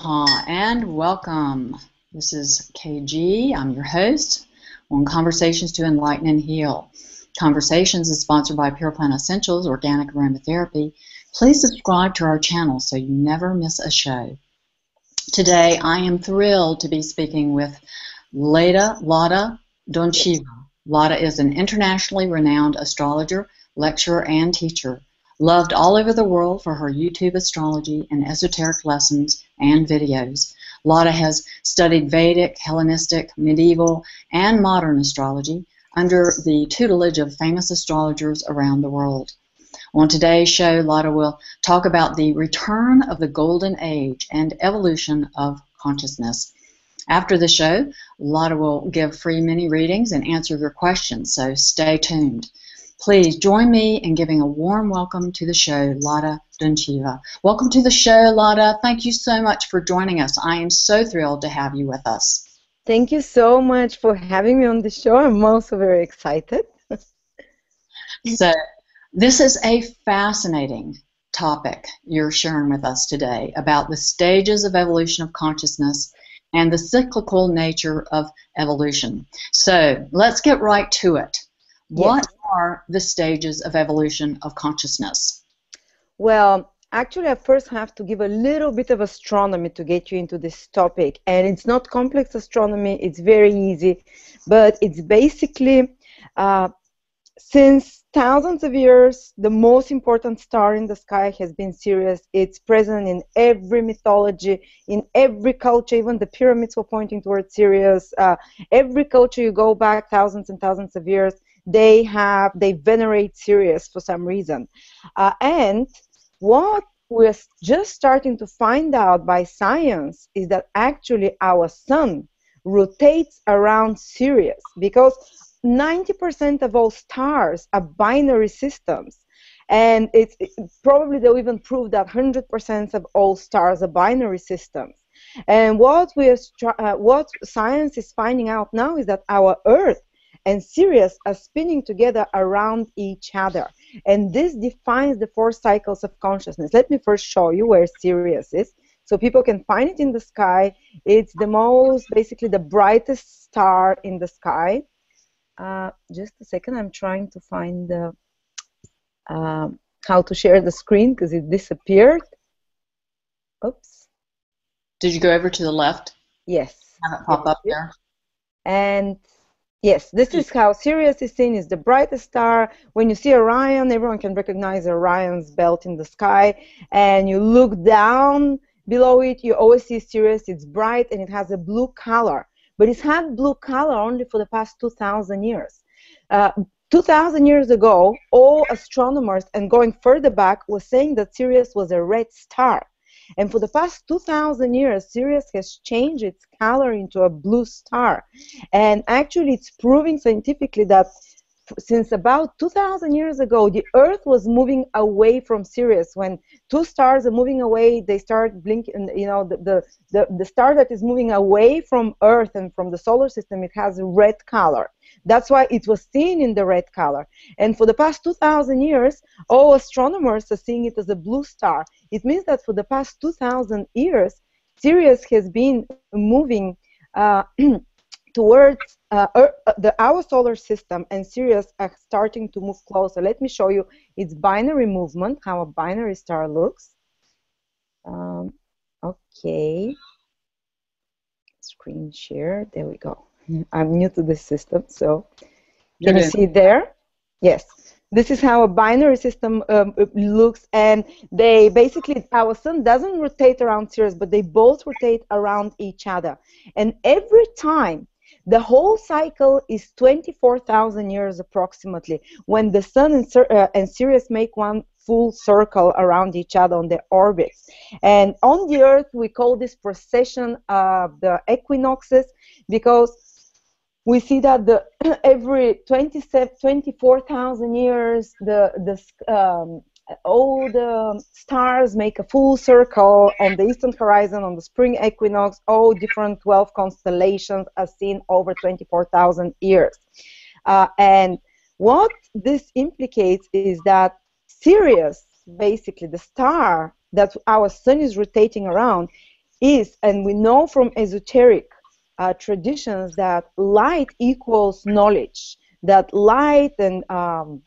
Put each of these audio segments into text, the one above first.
And welcome. This is KG. I'm your host on Conversations to Enlighten and Heal. Conversations is sponsored by Pure Plant Essentials Organic Aromatherapy. Please subscribe to our channel so you never miss a show. Today, I am thrilled to be speaking with Leda Lada Doncheva. Lada is an internationally renowned astrologer, lecturer, and teacher loved all over the world for her YouTube astrology and esoteric lessons and videos. Lada has studied Vedic, Hellenistic, medieval, and modern astrology under the tutelage of famous astrologers around the world. On today's show, Lada will talk about the return of the golden age and evolution of consciousness. After the show, Lada will give free mini readings and answer your questions, so stay tuned. Please join me in giving a warm welcome to the show, Lada Doncheva. Welcome to the show, Lada. Thank you so much for joining us. I am so thrilled to have you with us. Thank you so much for having me on the show. I'm also very excited. so, this is a fascinating topic you're sharing with us today about the stages of evolution of consciousness and the cyclical nature of evolution. So, let's get right to it. What yes. Are the stages of evolution of consciousness? Well, actually, I first have to give a little bit of astronomy to get you into this topic. And it's not complex astronomy, it's very easy. But it's basically uh, since thousands of years, the most important star in the sky has been Sirius. It's present in every mythology, in every culture. Even the pyramids were pointing towards Sirius. Uh, every culture you go back thousands and thousands of years, they have they venerate Sirius for some reason, uh, and what we're just starting to find out by science is that actually our sun rotates around Sirius because 90% of all stars are binary systems. And it's it, probably they'll even prove that 100% of all stars are binary systems. And what we are, uh, what science is finding out now is that our Earth and Sirius are spinning together around each other. And this defines the four cycles of consciousness. Let me first show you where Sirius is so people can find it in the sky. It's the most, basically, the brightest star in the sky. Uh, just a second, I'm trying to find the, uh, how to share the screen because it disappeared. Oops. Did you go over to the left? Yes. Have it pop up there. And Yes, this is how Sirius is seen as the brightest star. When you see Orion, everyone can recognize Orion's belt in the sky. And you look down below it, you always see Sirius. It's bright and it has a blue color. But it's had blue color only for the past 2,000 years. Uh, 2,000 years ago, all astronomers, and going further back, was saying that Sirius was a red star. And for the past 2,000 years, Sirius has changed its color into a blue star. And actually, it's proving scientifically that since about 2,000 years ago, the Earth was moving away from Sirius. When two stars are moving away, they start blinking. You know, the, the, the, the star that is moving away from Earth and from the solar system, it has a red color. That's why it was seen in the red color. And for the past 2,000 years, all astronomers are seeing it as a blue star. It means that for the past 2,000 years, Sirius has been moving uh, towards uh, uh, the, our solar system, and Sirius are starting to move closer. Let me show you its binary movement, how a binary star looks. Um, okay. Screen share. There we go. I'm new to this system, so can you see there? Yes. This is how a binary system um, looks, and they basically our sun doesn't rotate around Sirius, but they both rotate around each other. And every time, the whole cycle is 24,000 years approximately. When the sun and, uh, and Sirius make one full circle around each other on their orbits. And on the Earth, we call this precession of the equinoxes because we see that the every 24,000 years the the um, all the stars make a full circle on the eastern horizon on the spring equinox all different 12 constellations are seen over 24,000 years. Uh, and what this implicates is that Sirius basically the star that our sun is rotating around is, and we know from esoteric uh, traditions that light equals knowledge, that light and um,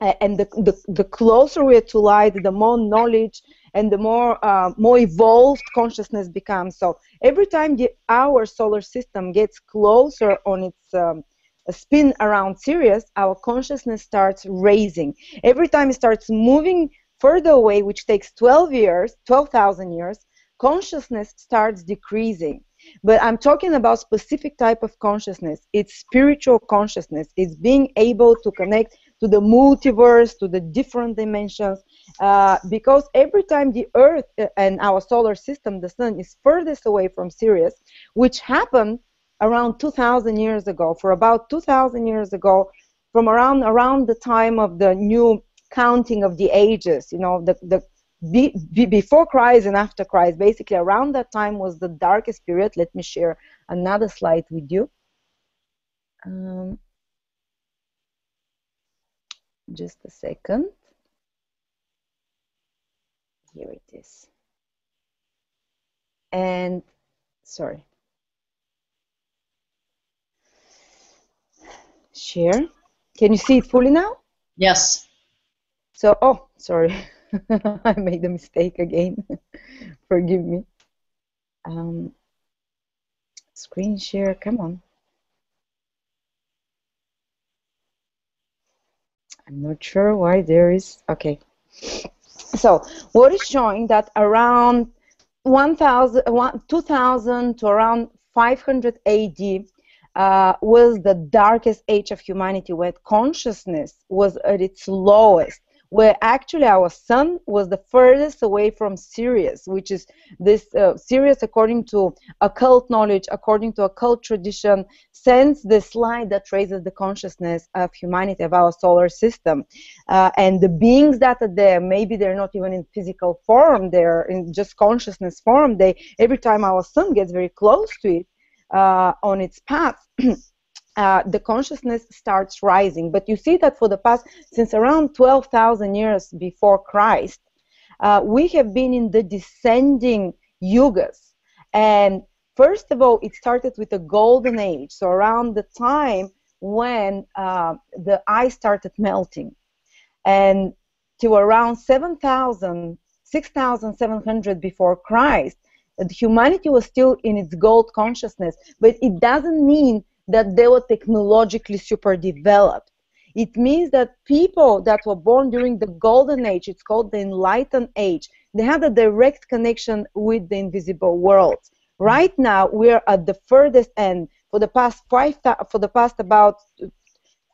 and the, the, the closer we are to light, the more knowledge and the more uh, more evolved consciousness becomes. So every time the, our solar system gets closer on its um, spin around Sirius, our consciousness starts raising. Every time it starts moving further away, which takes 12 years, 12,000 years, consciousness starts decreasing. But I'm talking about specific type of consciousness. It's spiritual consciousness. It's being able to connect to the multiverse, to the different dimensions, uh, because every time the Earth uh, and our solar system, the Sun, is furthest away from Sirius, which happened around 2,000 years ago. For about 2,000 years ago, from around around the time of the new counting of the ages, you know, the the be, be, before Christ and after Christ, basically around that time was the darkest period. Let me share another slide with you. Um, just a second. Here it is. And, sorry. Share. Can you see it fully now? Yes. So, oh, sorry. I made a mistake again. Forgive me. Um, screen share, come on. I'm not sure why there is, okay. So what is showing that around 1000, 2000 to around 500 AD uh, was the darkest age of humanity where consciousness was at its lowest where actually our sun was the furthest away from Sirius, which is this uh, Sirius, according to occult knowledge, according to occult tradition, sends this light that raises the consciousness of humanity, of our solar system. Uh, and the beings that are there, maybe they're not even in physical form, they're in just consciousness form. They every time our sun gets very close to it uh, on its path. uh, the consciousness starts rising. But you see that for the past, since around 12,000 years before Christ, uh, we have been in the descending yugas. And first of all, it started with the golden age, so around the time when uh, the ice started melting. And to around 7,000, 6,700 before Christ, humanity was still in its gold consciousness, but it doesn't mean that they were technologically super developed. It means that people that were born during the golden age, it's called the enlightened age, they had a direct connection with the invisible world. Right now, we're at the furthest end. For the past five, for the past about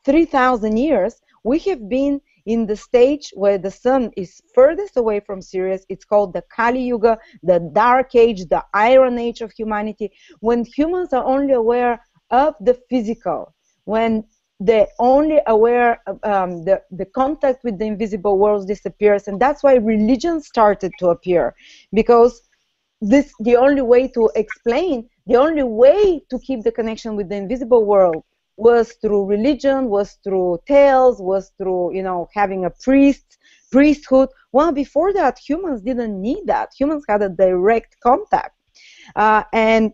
3,000 years, we have been in the stage where the sun is furthest away from Sirius. It's called the Kali Yuga, the Dark Age, the Iron Age of humanity, when humans are only aware of the physical, when the only aware um, the, the contact with the invisible world disappears and that's why religion started to appear. Because this the only way to explain the only way to keep the connection with the invisible world was through religion was through tales was through you know having a priest priesthood. Well before that humans didn't need that. Humans had a direct contact. Uh, and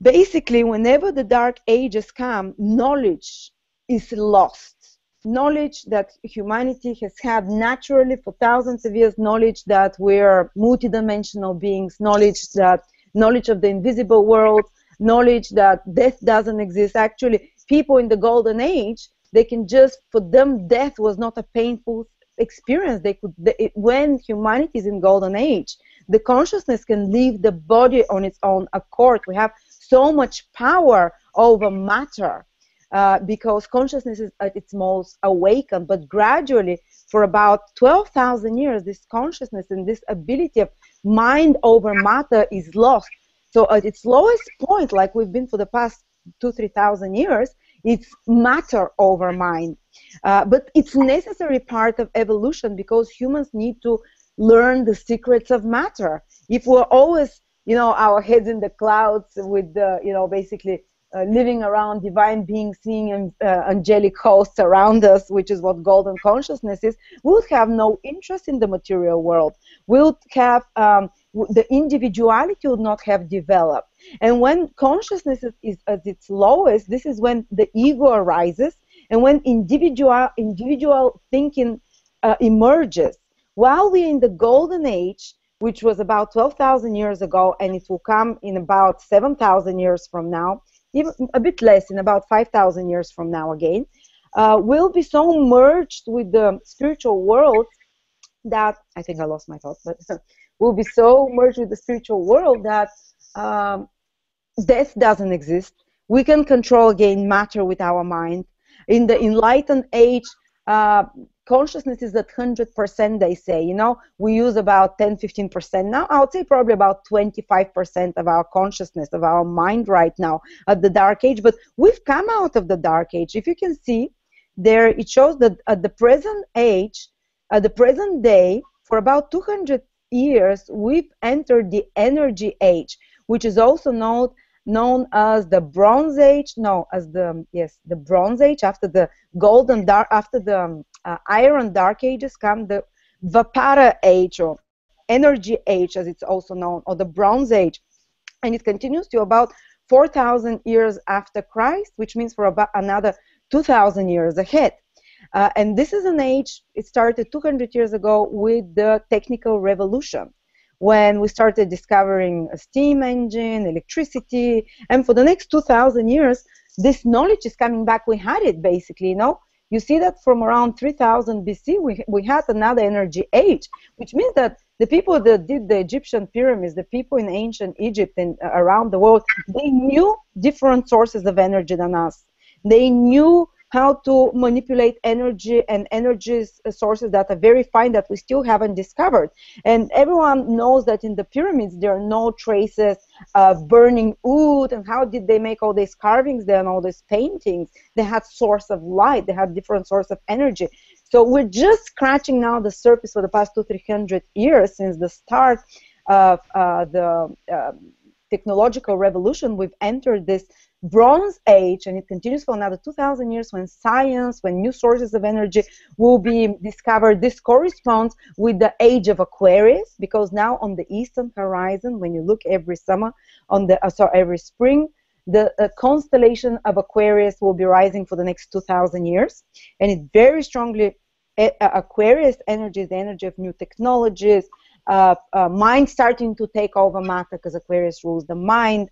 basically whenever the dark ages come knowledge is lost. Knowledge that humanity has had naturally for thousands of years knowledge that we're multidimensional beings knowledge that knowledge of the invisible world knowledge that death doesn't exist. Actually people in the golden age they can just for them death was not a painful experience. They could they, when humanity is in golden age the consciousness can leave the body on its own accord. We have so much power over matter uh, because consciousness is at its most awakened. But gradually, for about 12,000 years, this consciousness and this ability of mind over matter is lost. So at its lowest point, like we've been for the past two, three thousand years, it's matter over mind. Uh, but it's necessary part of evolution because humans need to learn the secrets of matter. If we're always you know, our heads in the clouds with you know, basically uh, living around divine beings, seeing uh, angelic hosts around us, which is what golden consciousness is, we would have no interest in the material world. We would have, um, the individuality would not have developed. And when consciousness is, is at its lowest, this is when the ego arises and when individual individual thinking uh, emerges. While we're in the golden age, which was about 12,000 years ago, and it will come in about 7,000 years from now, even a bit less, in about 5,000 years from now again, uh, will be so merged with the spiritual world that I think I lost my thought, but will be so merged with the spiritual world that um, death doesn't exist. We can control again matter with our mind. In the enlightened age, uh, consciousness is at 100%, they say. You know, we use about 10 15%. Now, I would say probably about 25% of our consciousness, of our mind right now at the dark age. But we've come out of the dark age. If you can see, there it shows that at the present age, at the present day, for about 200 years, we've entered the energy age, which is also known known as the Bronze Age. No, as the yes, the Bronze Age. After the Golden Dark, after the um, uh, Iron Dark Ages, come the Dvapara Age or Energy Age, as it's also known, or the Bronze Age, and it continues to about 4,000 years after Christ, which means for about another 2,000 years ahead. Uh, and this is an age, it started 200 years ago with the technical revolution when we started discovering a steam engine, electricity, and for the next 2,000 years, this knowledge is coming back. We had it basically, you know. You see that from around 3000 BC, we, we had another energy age, which means that the people that did the Egyptian pyramids, the people in ancient Egypt and uh, around the world, they knew different sources of energy than us. They knew how to manipulate energy and energy sources that are very fine that we still haven't discovered. And everyone knows that in the pyramids there are no traces of burning wood. And how did they make all these carvings and all these paintings? They had source of light. They had different source of energy. So we're just scratching now the surface for the past two, three hundred years since the start of uh, the uh, technological revolution. We've entered this Bronze Age, and it continues for another 2,000 years when science, when new sources of energy will be discovered. This corresponds with the age of Aquarius, because now on the eastern horizon, when you look every summer, on the uh, sorry, every spring, the uh, constellation of Aquarius will be rising for the next 2,000 years, and it very strongly uh, Aquarius energy is the energy of new technologies, uh, uh, mind starting to take over matter because Aquarius rules the mind,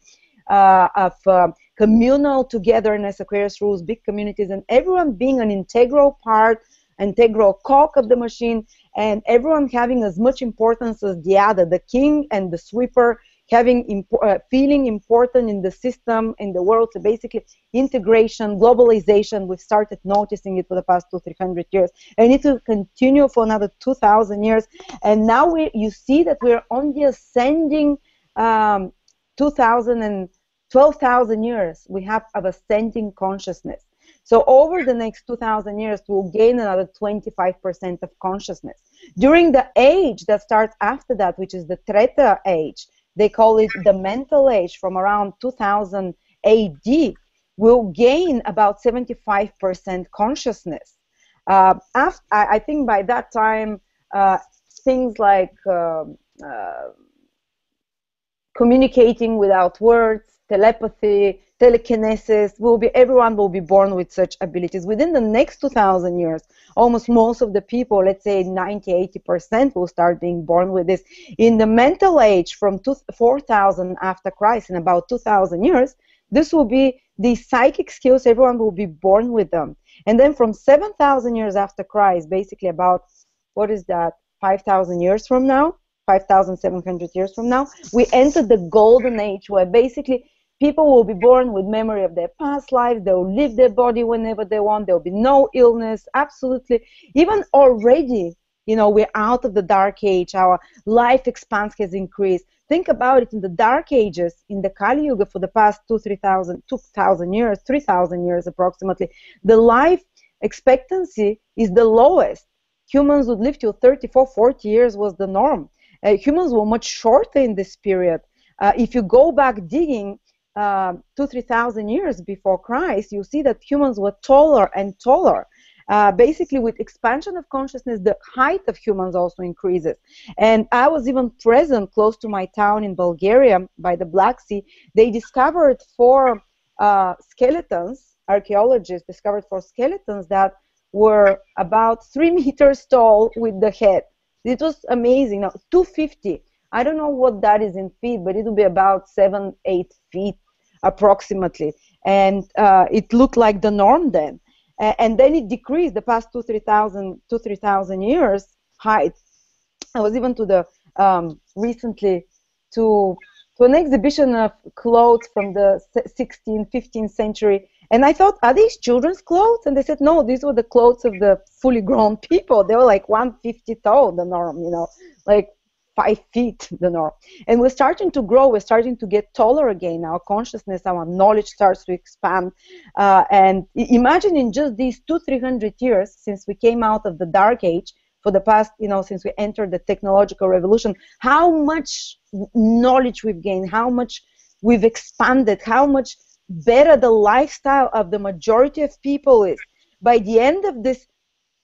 uh, of uh, communal togetherness, Aquarius rules big communities, and everyone being an integral part, integral cog of the machine, and everyone having as much importance as the other, the king and the sweeper having impo- uh, feeling important in the system in the world. So basically integration globalization we've started noticing it for the past two three hundred years. And it will continue for another 2000 years. And now we you see that we're on the ascending um, 2000 and 12,000 years we have of ascending consciousness. So over the next 2,000 years, we'll gain another 25% of consciousness. During the age that starts after that, which is the Treta age, they call it the mental age from around 2000 AD, we'll gain about 75% consciousness. Uh, after, I, I, think by that time, uh, things like um, uh, communicating without words, telepathy, telekinesis, will be everyone will be born with such abilities. Within the next 2,000 years, almost most of the people, let's say 90, 80%, will start being born with this. In the mental age, from 4,000 after Christ, in about 2,000 years, this will be the psychic skills. Everyone will be born with them. And then from 7,000 years after Christ, basically about what is that? 5,000 years from now, 5,700 years from now, we enter the golden age where basically people will be born with memory of their past lives. They'll leave their body whenever they want. There'll be no illness. Absolutely. Even already, you know, we're out of the dark age. Our life expanse has increased. Think about it in the dark ages, in the Kali Yuga for the past two, three thousand, two thousand years, three thousand years approximately, the life expectancy is the lowest. Humans would live till 34, 40 years was the norm uh, humans were much shorter in this period. Uh, if you go back digging uh, two, three thousand years before Christ, you see that humans were taller and taller. uh, basically with expansion of consciousness, the height of humans also increases. And I was even present close to my town in Bulgaria by the Black Sea. They discovered four uh, skeletons, archaeologists discovered four skeletons that were about three meters tall with the head. It was amazing. Now, 250. I don't know what that is in feet, but it would be about seven, eight feet approximately. And uh, it looked like the norm then. And then it decreased the past two, three thousand, two, three thousand years height. I was even to the um, recently to to an exhibition of clothes from the 16th, 15th century. And I thought, are these children's clothes? And they said, no, these were the clothes of the fully grown people. They were like 150 tall, the norm, you know, like five feet, the norm. And we're starting to grow. We're starting to get taller again. Our consciousness, our knowledge starts to expand. Uh, and imagine in just these two, three hundred years since we came out of the dark age, for the past, you know, since we entered the technological revolution, how much knowledge we've gained, how much we've expanded, how much better the lifestyle of the majority of people is. By the end of this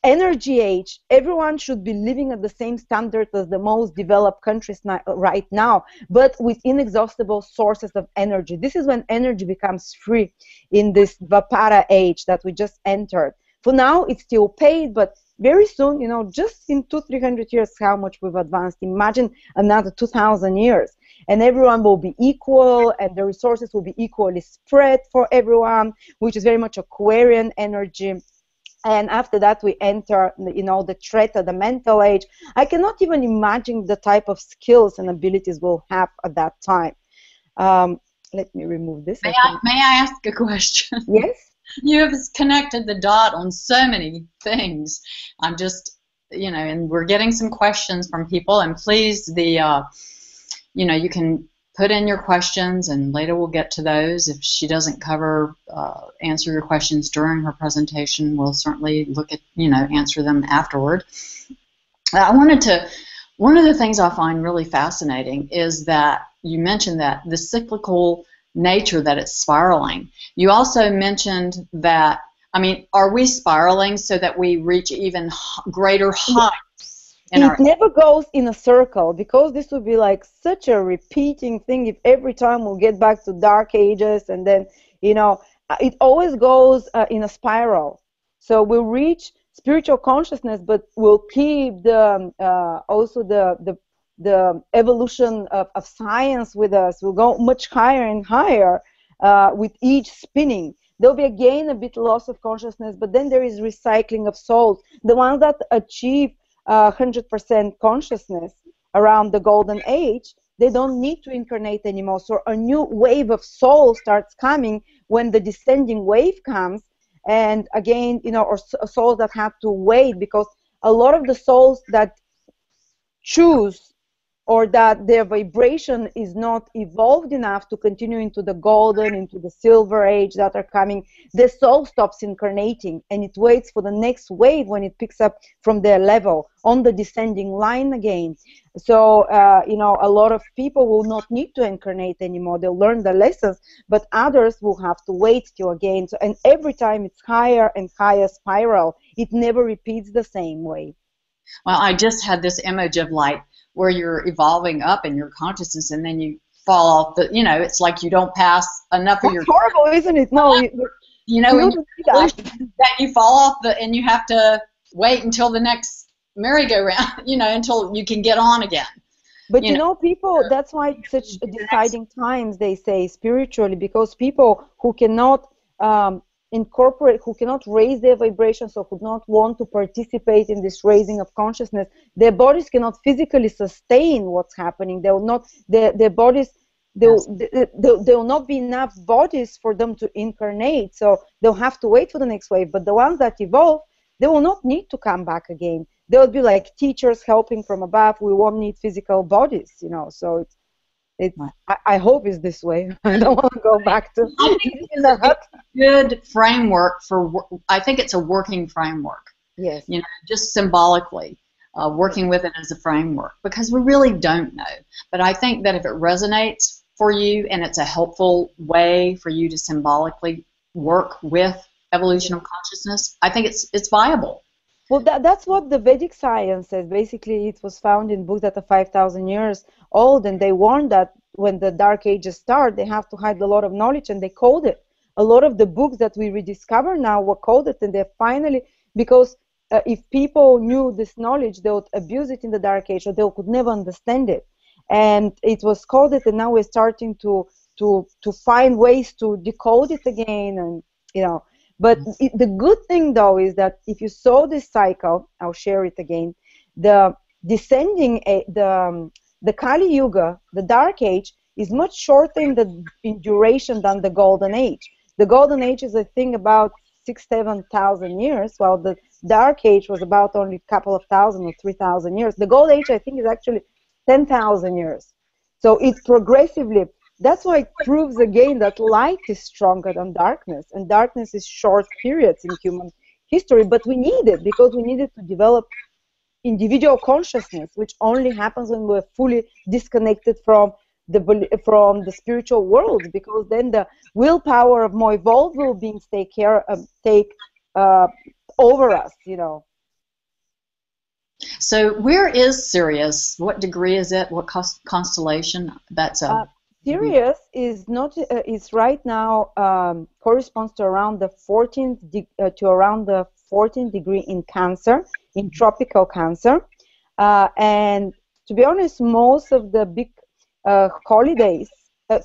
energy age, everyone should be living at the same standard as the most developed countries right now, but with inexhaustible sources of energy. This is when energy becomes free in this Dvapara age that we just entered. For now, it's still paid, but very soon, you know, just in two, three hundred years, how much we've advanced. Imagine another 2,000 years, and everyone will be equal, and the resources will be equally spread for everyone, which is very much Aquarian energy. And after that, we enter, you know, the Treta, the mental age. I cannot even imagine the type of skills and abilities we'll have at that time. Um, let me remove this. May I, I may I ask a question? Yes you have connected the dot on so many things. I'm just, you know, and we're getting some questions from people, and please, the, uh, you know, you can put in your questions, and later we'll get to those. If she doesn't cover, uh, answer your questions during her presentation, we'll certainly look at, you know, answer them afterward. I wanted to, one of the things I find really fascinating is that you mentioned that the cyclical nature that it's spiraling. You also mentioned that, I mean, are we spiraling so that we reach even greater heights? It our- never goes in a circle because this would be like such a repeating thing if every time we'll get back to dark ages and then, you know, uh, it always goes uh, in a spiral. So we'll reach spiritual consciousness, but we'll keep the um, uh, also the, the the evolution of, of science with us will go much higher and higher uh, with each spinning. There'll be again a bit loss of consciousness, but then there is recycling of souls. The ones that achieve Uh, 100% consciousness around the golden age, they don't need to incarnate anymore. So a new wave of souls starts coming when the descending wave comes. And again, you know, or souls that have to wait because a lot of the souls that choose or that their vibration is not evolved enough to continue into the golden, into the silver age that are coming, the soul stops incarnating and it waits for the next wave when it picks up from their level on the descending line again. So, uh, you know, a lot of people will not need to incarnate anymore. They'll learn the lessons, but others will have to wait till again. So, and every time it's higher and higher spiral, it never repeats the same way. Well, I just had this image of like where you're evolving up in your consciousness and then you fall off the you know it's like you don't pass enough That's of your horrible isn't it? No you know you that. that you fall off the and you have to wait until the next merry-go-round you know until you can get on again. But you, you know, know, people that's why such deciding times they say spiritually because people who cannot um, incorporate who cannot raise their vibrations or who do not want to participate in this raising of consciousness their bodies cannot physically sustain what's happening. They will not their, their bodies there will, there will not be enough bodies for them to incarnate. So they'll have to wait for the next wave. But the ones that evolve they will not need to come back again. They will be like teachers helping from above. We won't need physical bodies you know. So it's it, I, I, hope is this way. I don't want to go back to. I think it's a good framework for. I think it's a working framework. Yes. You know, just symbolically, uh, working with it as a framework because we really don't know. But I think that if it resonates for you and it's a helpful way for you to symbolically work with evolution of consciousness, I think it's it's viable. Well, that, that's what the Vedic science says. Basically, it was found in books that are 5,000 years old, and they warned that when the Dark Ages start, they have to hide a lot of knowledge, and they code it. A lot of the books that we rediscover now were coded, and they're finally because uh, if people knew this knowledge, they would abuse it in the Dark Age, or they could never understand it. And it was coded, and now we're starting to to to find ways to decode it again, and you know but mm-hmm. it, the good thing, though, is that if you saw this cycle, I'll share it again. The descending, the um, the Kali Yuga, the Dark Age, is much shorter in the in duration than the Golden Age. The Golden Age is, I think, about six, seven thousand years, while the Dark Age was about only a couple of thousand or three thousand years. The Gold Age, I think, is actually ten thousand years. So it progressively that's why it proves again that light is stronger than darkness, and darkness is short periods in human history, but we need it because we needed to develop individual consciousness, which only happens when we're fully disconnected from the from the spiritual world, because then the willpower of more evolved will beings take care of, take uh, over us, you know. So, where is Sirius? What degree is it? What constellation? That's a. Uh, Sirius is not uh, is right now um, corresponds to around the 14th de- uh, to around the 14th degree in Cancer, in tropical Cancer, uh, and to be honest, most of the big uh, holidays uh,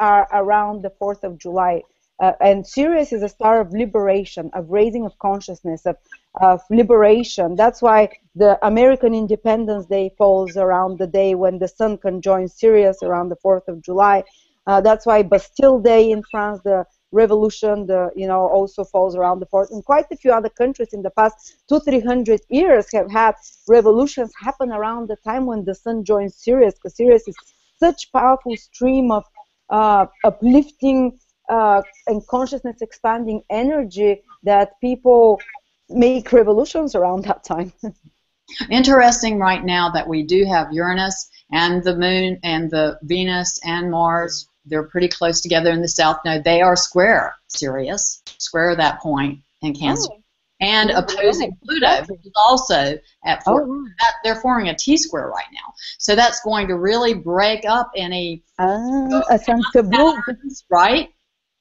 are around the 4th of July. Uh, and Sirius is a star of liberation, of raising of consciousness, of, of liberation. That's why the American Independence Day falls around the day when the sun conjoins Sirius around the 4th of July. Uh, that's why Bastille Day in France, the revolution, the you know, also falls around the 4th. And quite a few other countries in the past two, three hundred years have had revolutions happen around the time when the sun joins Sirius, because Sirius is such powerful stream of uh, uplifting uh, and consciousness expanding energy that people make revolutions around that time. Interesting right now that we do have Uranus and the moon and the Venus and Mars. They're pretty close together in the south node. They are square Sirius, square that point in Cancer. Oh. And opposing Pluto, which is also at four. Oh. they're forming a T square right now. So that's going to really break up any. Uh, a sense of right?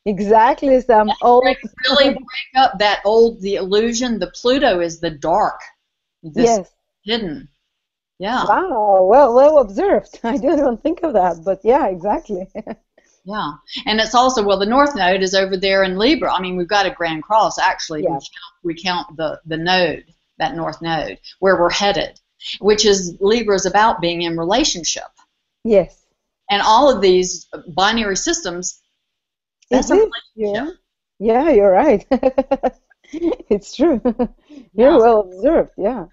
Exactly, some old. really break up that old the illusion. The Pluto is the dark. This yes. Hidden. Yeah. Wow. Well, well observed. I didn't even think of that, but yeah, exactly. yeah, and it's also well, the North Node is over there in Libra. I mean, we've got a Grand Cross actually. Yeah. We, count, we count the the node, that North Node, where we're headed, which is Libra is about being in relationship. Yes. And all of these binary systems that's yeah. Yeah, you're right. it's true. you're yeah. well observed. Yeah.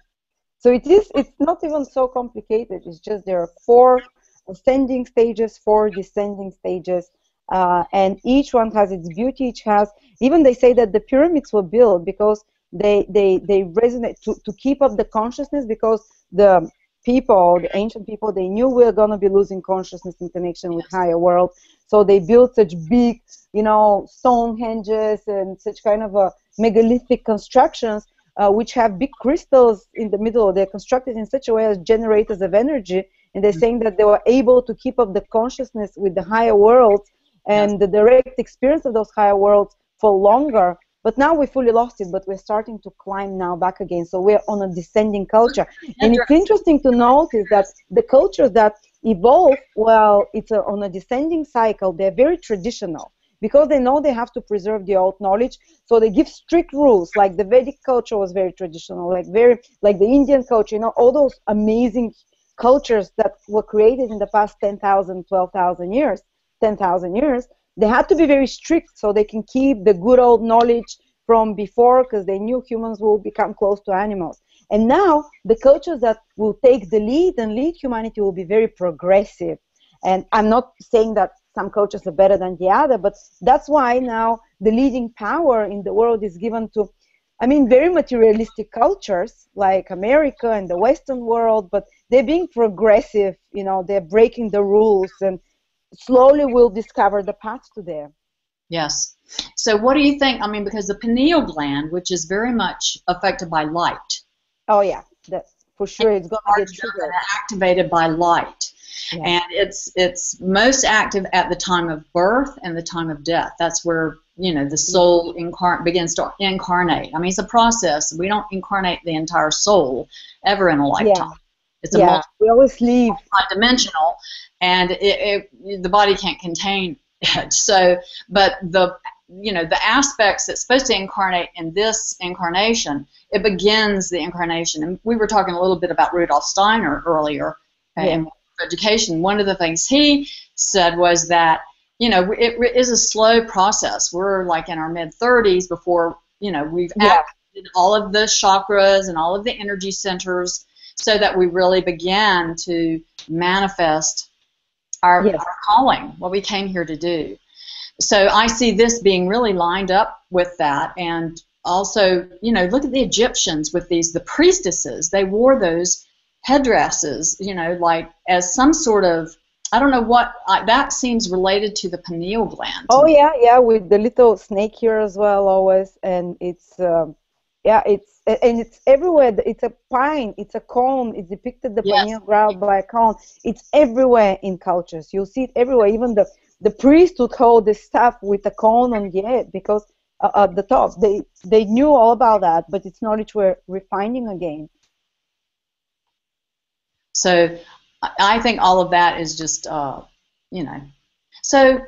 So it is. It's not even so complicated. It's just there are four ascending stages, four descending stages, uh, and each one has its beauty. Each has. Even they say that the pyramids were built because they they they resonate to to keep up the consciousness because the people, the ancient people, they knew we were going to be losing consciousness in connection with higher world. So they built such big, you know, stone henges and such kind of a megalithic constructions, uh, which have big crystals in the middle. They're constructed in such a way as generators of energy, and they're saying that they were able to keep up the consciousness with the higher worlds and the direct experience of those higher worlds for longer but now we fully lost it, but we're starting to climb now back again. So we're on a descending culture. And it's interesting to notice that the cultures that evolve, well, it's a, on a descending cycle, they're very traditional because they know they have to preserve the old knowledge so they give strict rules like the vedic culture was very traditional like very like the indian culture you know all those amazing cultures that were created in the past 10,000 12,000 years 10,000 years they had to be very strict so they can keep the good old knowledge from before because they knew humans will become close to animals. And now the cultures that will take the lead and lead humanity will be very progressive. And I'm not saying that some cultures are better than the other, but that's why now the leading power in the world is given to, I mean, very materialistic cultures like America and the Western world, but they're being progressive, you know, they're breaking the rules and slowly we'll discover the path to there. Yes. So what do you think? I mean, because the pineal gland, which is very much affected by light. Oh yeah, that, for sure, it's going to get triggered. Activated by light. Yeah. And it's it's most active at the time of birth and the time of death. That's where you know the soul incarn- begins to incarnate. I mean, it's a process. We don't incarnate the entire soul ever in a lifetime. Yeah. It's a yeah. we always leave dimensional, and it, it, the body can't contain it. So, but the you know the aspects that's supposed to incarnate in this incarnation, it begins the incarnation. And we were talking a little bit about Rudolf Steiner earlier yeah. in education. One of the things he said was that you know it, it is a slow process. We're like in our mid 30s before you know we've yeah. activated all of the chakras and all of the energy centers so that we really began to manifest our, yes. our calling, what we came here to do. So I see this being really lined up with that. And also, you know, look at the Egyptians with these, the priestesses, they wore those headdresses, you know, like as some sort of I don't know what uh, that seems related to the pineal gland. Oh yeah, yeah, with the little snake here as well, always, and it's um, yeah, it's and it's everywhere. It's a pine. It's a cone. It's depicted the yes. pineal gland by a cone. It's everywhere in cultures. You'll see it everywhere. Even the the priest would hold the staff with a cone on the head because uh, at the top they they knew all about that, but it's knowledge we're refining again. So I think all of that is just uh, you know. So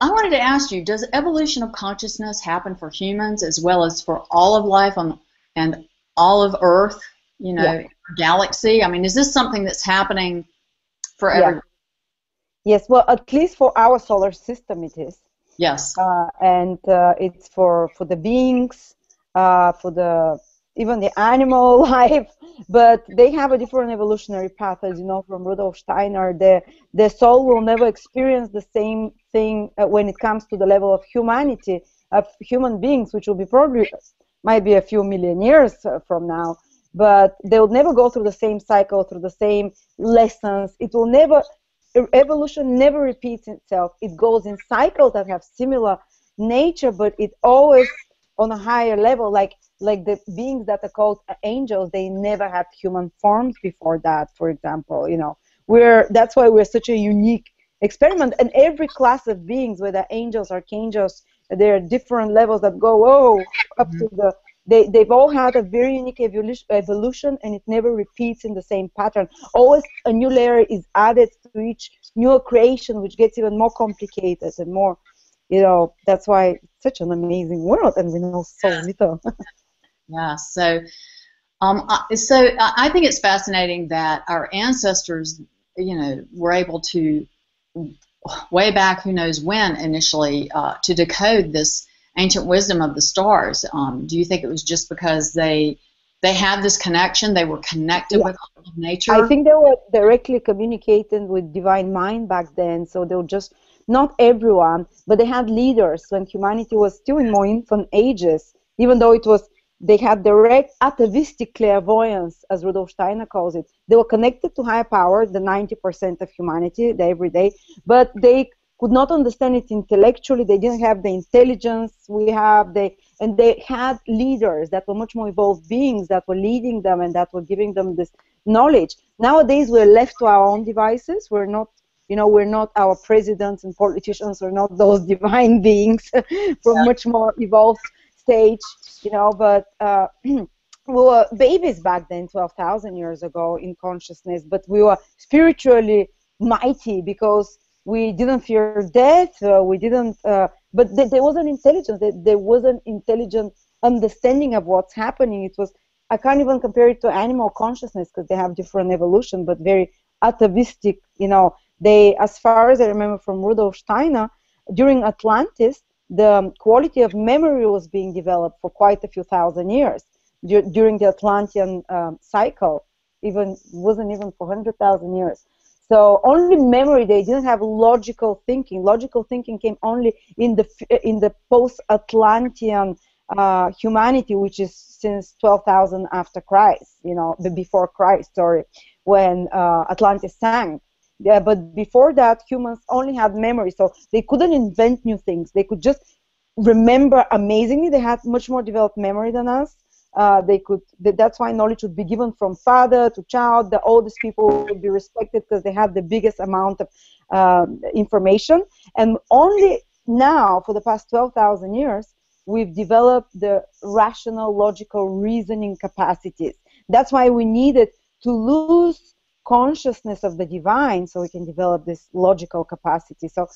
I wanted to ask you, does evolution of consciousness happen for humans as well as for all of life on and all of Earth, you know, yeah. galaxy? I mean, is this something that's happening for yeah. everyone? Yes, well, at least for our solar system it is. Yes. Uh, and uh, it's for, for the beings, uh, for the even the animal life, but they have a different evolutionary path, as you know from Rudolf Steiner. The the soul will never experience the same thing uh, when it comes to the level of humanity of human beings, which will be probably might be a few million years uh, from now. But they'll never go through the same cycle, through the same lessons. It will never evolution never repeats itself. It goes in cycles that have similar nature, but it always on a higher level. Like like the beings that are called angels, they never had human forms before that. For example, you know, we're that's why we're such a unique experiment. And every class of beings, whether angels, archangels, there are different levels that go oh up mm-hmm. to the they, they've all had a very unique evolution, evolution and it never repeats in the same pattern. Always a new layer is added to each new creation, which gets even more complicated and more, you know, that's why it's such an amazing world and we know so little. yeah, so, um, so I think it's fascinating that our ancestors, you know, were able to, way back, who knows when, initially, uh, to decode this ancient wisdom of the stars. Um, do you think it was just because they they had this connection, they were connected yeah. with nature? I think they were directly communicating with divine mind back then, so they were just not everyone, but they had leaders when humanity was still in more infant ages, even though it was they had direct atavistic clairvoyance, as Rudolf Steiner calls it. They were connected to higher power, the 90% of humanity, the everyday, but they could not understand it intellectually. They didn't have the intelligence we have. They and they had leaders that were much more evolved beings that were leading them and that were giving them this knowledge. Nowadays, we're left to our own devices. We're not, you know, we're not our presidents and politicians. We're not those divine beings from yeah. much more evolved stage, you know. But uh, we were babies back then, twelve thousand years ago, in consciousness. But we were spiritually mighty because we didn't fear death. Uh, we didn't, uh, but th- there was an intelligence. There, there was an intelligent understanding of what's happening. It was I can't even compare it to animal consciousness because they have different evolution, but very atavistic. You know, they, as far as I remember from Rudolf Steiner, during Atlantis, the quality of memory was being developed for quite a few thousand years during the Atlantean um, cycle. Even wasn't even for hundred thousand years. So only memory. They didn't have logical thinking. Logical thinking came only in the in the post-Atlantean uh, humanity, which is since 12,000 after Christ. You know, the before Christ. Sorry, when uh, Atlantis sank. Yeah, but before that, humans only had memory, so they couldn't invent new things. They could just remember amazingly. They had much more developed memory than us. Uh, they could. That's why knowledge would be given from father to child. The oldest people would be respected because they had the biggest amount of uh, information. And only now, for the past 12,000 years, we've developed the rational, logical reasoning capacities. That's why we needed to lose consciousness of the divine so we can develop this logical capacity. So,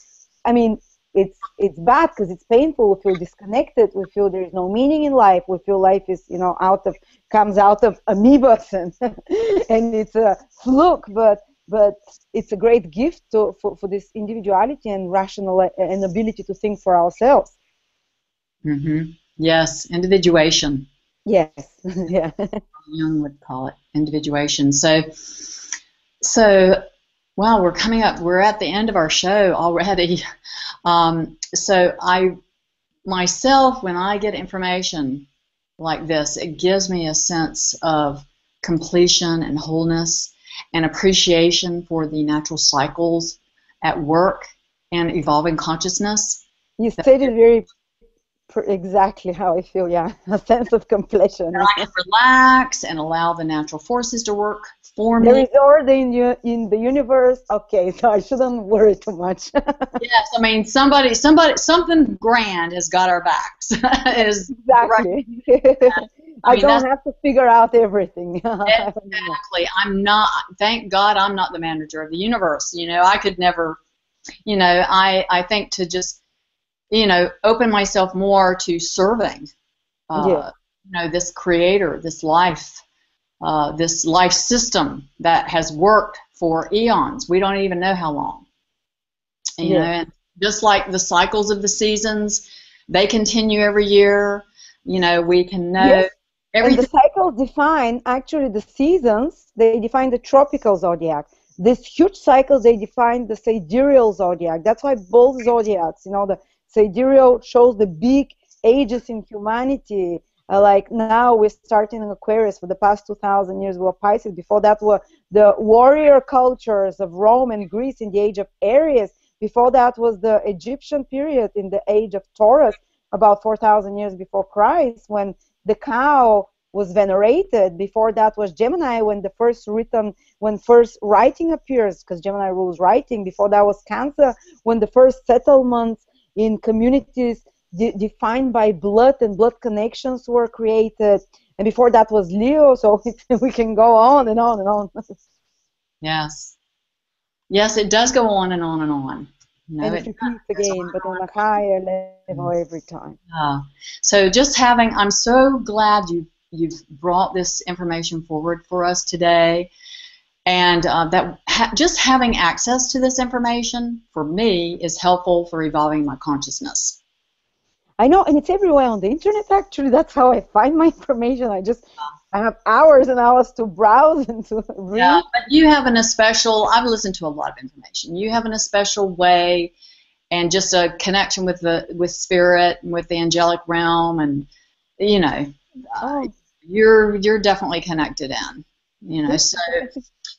I mean, it's it's bad because it's painful. We feel disconnected. We feel there is no meaning in life. We feel life is you know out of comes out of amoebas and and it's a fluke. But but it's a great gift to, for, for this individuality and rational and ability to think for ourselves. Mm-hmm. Yes, individuation. Yes, yeah. Jung would call it individuation. So, so well, we're coming up. We're at the end of our show already. Um, so I, myself, when I get information like this, it gives me a sense of completion and wholeness and appreciation for the natural cycles at work and evolving consciousness. You stated very exactly how I feel. Yeah, a sense of completion. I can relax and allow the natural forces to work for me. There is order in, you, in the universe. Okay, so I shouldn't worry too much. yes, I mean somebody, somebody, something grand has got our backs. exactly. I, mean, don't have to figure out everything. exactly. I'm not. Thank God, I'm not the manager of the universe. You know, I could never. You know, I I think to just you know, open myself more to serving, uh, yeah. you know, this creator, this life, uh, this life system that has worked for eons. We don't even know how long. You yeah. know, and just like the cycles of the seasons, they continue every year. You know, we can know. Yes. Everything. And the cycles define actually the seasons. They define the tropical zodiac. These huge cycles they define the sidereal zodiac. That's why both zodiacs, you know, the Sidereal shows the big ages in humanity. Uh, like now we're starting in Aquarius for the past 2,000 years we were Pisces. Before that were the warrior cultures of Rome and Greece in the age of Aries. Before that was the Egyptian period in the age of Taurus, about 4,000 years before Christ, when the cow was venerated. Before that was Gemini, when the first written, when first writing appears, because Gemini rules writing. Before that was Cancer, when the first settlements in communities de- defined by blood and blood connections were created. And before that was Leo, so we can go on and on and on. yes. Yes, it does go on and on and on. No, and it, it repeats again, but on a higher level every time. Yeah. So just having, I'm so glad you you've brought this information forward for us today and uh, that ha- just having access to this information for me is helpful for evolving my consciousness. I know, and it's everywhere on the internet. Actually, that's how I find my information. I just I have hours and hours to browse and to read. Yeah, but you have an special. I've listened to a lot of information. You have a special way, and just a connection with the with spirit and with the angelic realm, and you know, oh. uh, you're you're definitely connected in. You know, so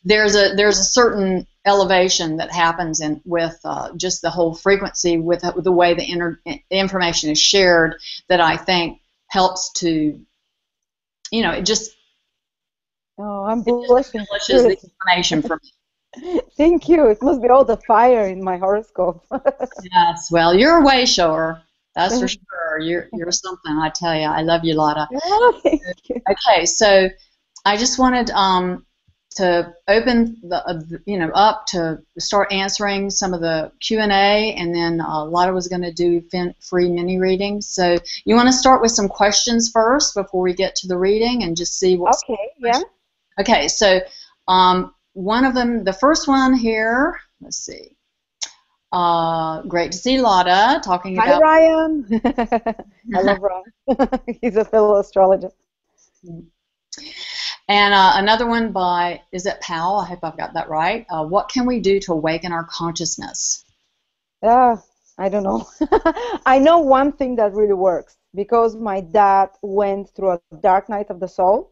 there's a there's a certain elevation that happens in with uh, just the whole frequency with, with the way the, inter, information is shared that I think helps to you know it just oh I'm blushing the information for me. Thank you. It must be all the fire in my horoscope. yes, well, you're a way shower. That's for sure. You're you're something. I tell you, I love you, Lada. Oh, okay, so I just wanted um, to open the uh, you know up to start answering some of the Q and A, and then uh, Lada was going to do fin- free mini readings. So you want to start with some questions first before we get to the reading, and just see what. Okay. Yeah. Okay. So um, one of them, the first one here. Let's see. Uh, great to see Lada talking Hi, about. Hi, Ryan. I love Ryan. He's a fellow astrologer. Mm-hmm. And uh, another one by, is it Powell? I hope I've got that right. Uh, what can we do to awaken our consciousness? Uh, I don't know. I know one thing that really works because my dad went through a dark night of the soul,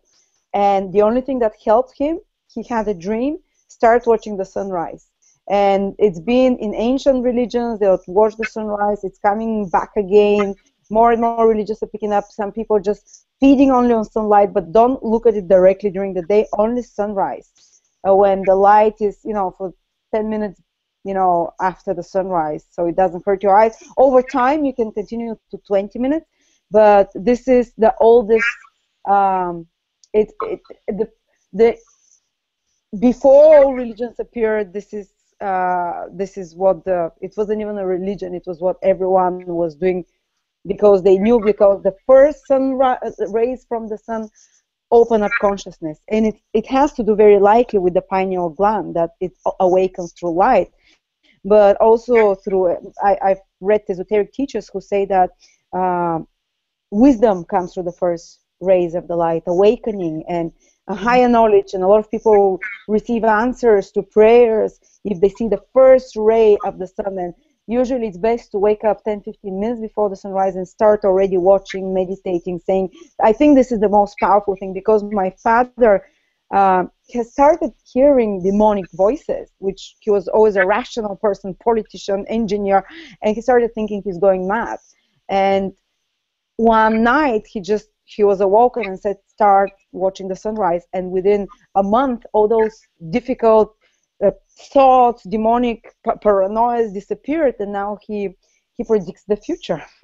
and the only thing that helped him, he had a dream, start watching the sunrise. and it's been in ancient religions they would watch the sunrise it's coming back again more and more religions are picking up. Some people just feeding only on sunlight but don't look at it directly during the day only sunrise. Uh, when the light is you know for 10 minutes you know after the sunrise so it doesn't hurt your eyes. Over time you can continue to 20 minutes but this is the oldest um, it, it the the before all religions appeared this is uh, this is what the it wasn't even a religion it was what everyone was doing because they knew because the first sun rays from the sun open up consciousness. And it, it has to do very likely with the pineal gland that it awakens through light. But also through I, i've read esoteric teachers who say that uh, wisdom comes through the first rays of the light awakening and a higher knowledge. And a lot of people receive answers to prayers if they see the first ray of the sun. And usually it's best to wake up 10 15 minutes before the sunrise and start already watching meditating saying i think this is the most powerful thing because my father uh, has started hearing demonic voices which he was always a rational person politician engineer and he started thinking he's going mad. And one night he just he was awoken and said start watching the sunrise. And within a month all those difficult thoughts, demonic paranoia disappeared, and now he he predicts the future,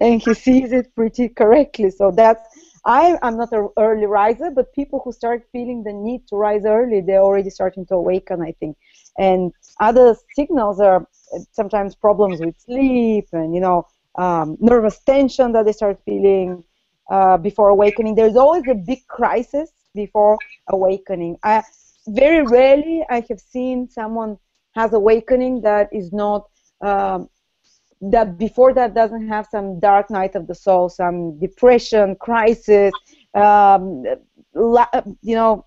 and he sees it pretty correctly. So that's I I'm not an early riser, but people who start feeling the need to rise early, they're already starting to awaken, I think. And other signals are sometimes problems with sleep, and you know um, nervous tension that they start feeling uh, before awakening. There's always a big crisis before awakening. I, very rarely I have seen someone has awakening that is not um, that before that doesn't have some dark night of the soul, some depression, crisis, um, you know,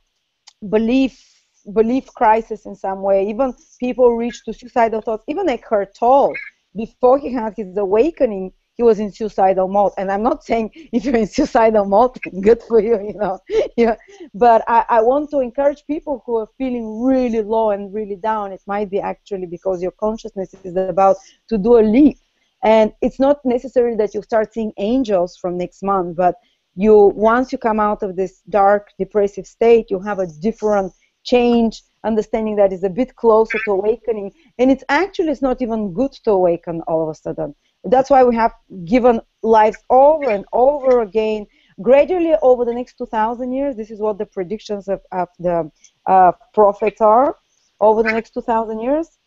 belief belief crisis in some way. Even people reach to suicidal thoughts. Even Eckhart Tolle, before he had his awakening, he was in suicidal mode. And I'm not saying if you're in suicidal mode, good for you, you know. yeah. But I, I want to encourage people who are feeling really low and really down. It might be actually because your consciousness is about to do a leap. And it's not necessary that you start seeing angels from next month, but you once you come out of this dark depressive state, you have a different change understanding that is a bit closer to awakening and it's actually it's not even good to awaken all of a sudden that's why we have given lives over and over again. Gradually, over the next 2,000 years, this is what the predictions of, of the uh, prophets are. Over the next 2,000 years,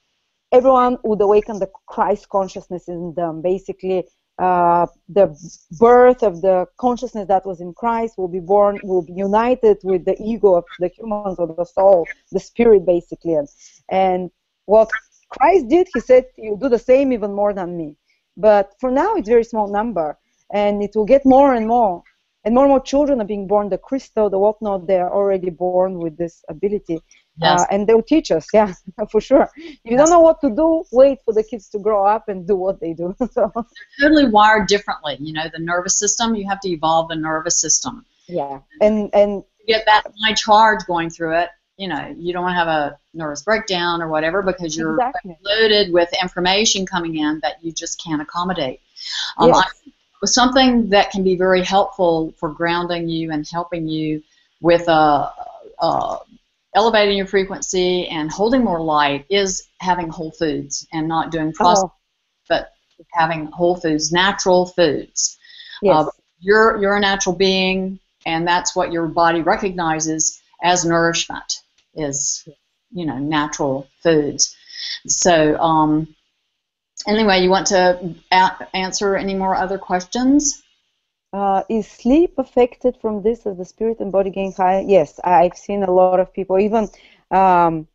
everyone would awaken the Christ consciousness in them. Basically, uh, the birth of the consciousness that was in Christ will be born, will be united with the ego of the humans or the soul, the spirit, basically. And, and what Christ did, he said, you do the same even more than me. But for now, it's a very small number, and it will get more and more. And more and more children are being born. The crystal, the whatnot, they are already born with this ability. Yes. Uh, and they'll teach us, yeah, for sure. If you don't know what to do, wait for the kids to grow up and do what they do. so. They're totally wired differently. You know, the nervous system, you have to evolve the nervous system. Yeah, and and get that high charge going through it you know you don't want to have a nervous breakdown or whatever because you're exactly. loaded with information coming in that you just can't accommodate. Um, yes. I, something that can be very helpful for grounding you and helping you with uh, uh, elevating your frequency and holding more light is having whole foods and not doing processed, oh. but having whole foods, natural foods. Yes. Uh, you're you're a natural being, and that's what your body recognizes as nourishment is you know natural foods. So um, anyway, you want to answer any more other questions? Uh, is sleep affected from this as the spirit and body getting higher? Yes, I've seen a lot of people, even um,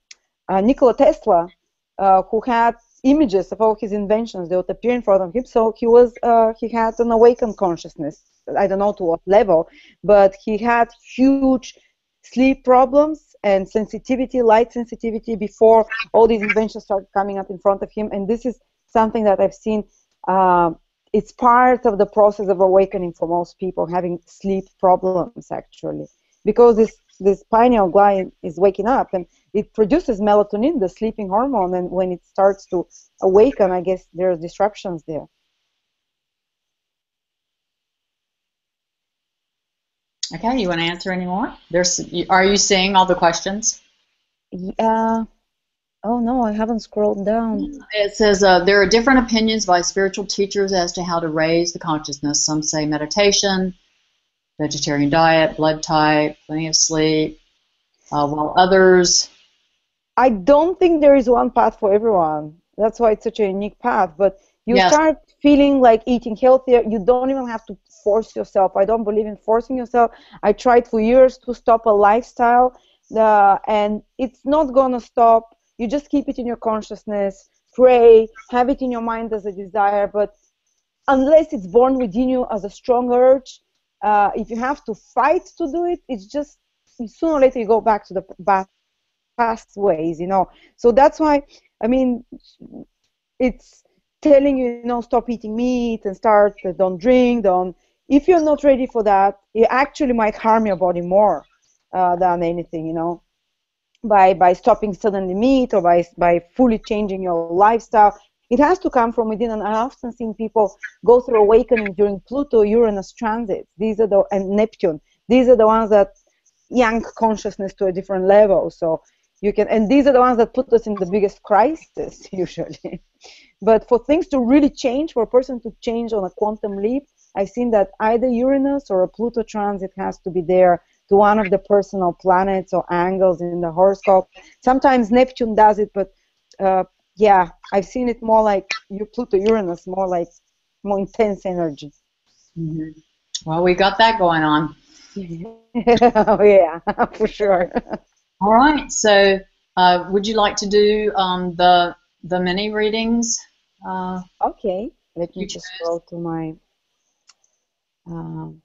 uh, Nikola Tesla, uh, who had images of all his inventions that would appear in front of him. So he was uh, he had an awakened consciousness. I don't know to what level, but he had huge sleep problems and sensitivity, light sensitivity, before all these inventions started coming up in front of him. And this is something that I've seen. Uh, it's part of the process of awakening for most people having sleep problems, actually, because this this pineal gland is waking up and it produces melatonin, the sleeping hormone, and when it starts to awaken, I guess there are disruptions there. Okay, you want to answer any more? There's, are you seeing all the questions? Yeah. Oh no, I haven't scrolled down. It says uh, there are different opinions by spiritual teachers as to how to raise the consciousness. Some say meditation, vegetarian diet, blood type, plenty of sleep, uh, while others. I don't think there is one path for everyone. That's why it's such a unique path. But you yes. start feeling like eating healthier. You don't even have to force yourself. I don't believe in forcing yourself. I tried for years to stop a lifestyle, uh, and it's not gonna stop. You just keep it in your consciousness, pray, have it in your mind as a desire. But unless it's born within you as a strong urge, uh, if you have to fight to do it, it's just sooner or later you go back to the past ways, you know. So that's why, I mean, it's telling you, you know, stop eating meat and start, uh, don't drink, don't. If you're not ready for that, it actually might harm your body more uh, than anything, you know, by by stopping suddenly meat or by by fully changing your lifestyle. It has to come from within, and I often seen people go through awakening during Pluto, Uranus transits. These are the and Neptune. These are the ones that yank consciousness to a different level. So you can, and these are the ones that put us in the biggest crisis usually. But for things to really change, for a person to change on a quantum leap, I've seen that either Uranus or a Pluto transit has to be there to one of the personal planets or angles in the horoscope. Sometimes Neptune does it, but uh, yeah, I've seen it more like Pluto Uranus, more like more intense energy. Mm-hmm. Well, we got that going on. oh yeah, for sure. All right. So, uh, would you like to do um, the the mini readings? Uh, okay. Let me just go to my. Um,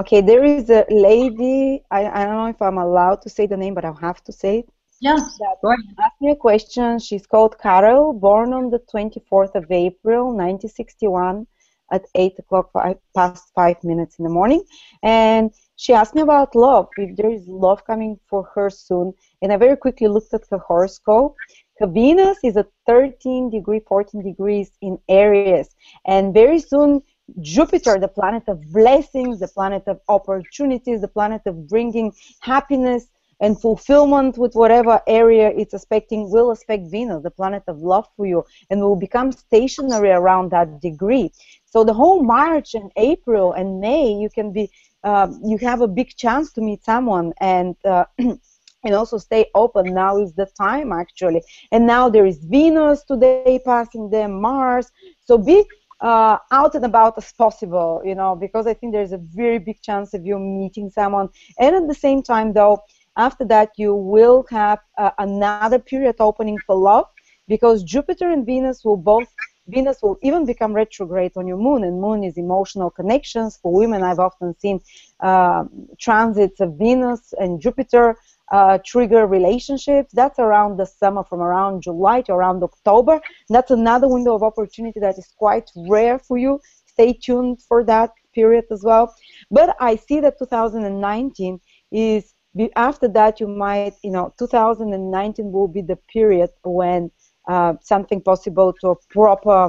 okay, there is a lady. I, I don't know if I'm allowed to say the name, but I'll have to say it. Yeah. That asked me a question. She's called Carol, born on the 24th of April, 1961, at 8 o'clock five, past five minutes in the morning, and she asked me about love, if there is love coming for her soon, and I very quickly looked at her horoscope. Her Venus is at 13 degree, 14 degrees in Aries, and very soon Jupiter, the planet of blessings, the planet of opportunities, the planet of bringing happiness and fulfillment with whatever area it's affecting will affect Venus, the planet of love for you, and will become stationary around that degree. So the whole March and April and May, you can be um, you have a big chance to meet someone and uh, and also stay open. Now is the time actually. And now there is venus today passing them mars. So be uh, out and about as possible you know because i think there's a very big chance of you meeting someone and at the same time though after that you will have uh, another period opening for love because jupiter and venus will both Venus will even become retrograde on your moon, and moon is emotional connections. For women, I've often seen uh, transits of Venus and Jupiter uh, trigger relationships. That's around the summer, from around July to around October. That's another window of opportunity that is quite rare for you. Stay tuned for that period as well. But I see that 2019 is after that you might, you know, 2019 will be the period when uh, something possible to a proper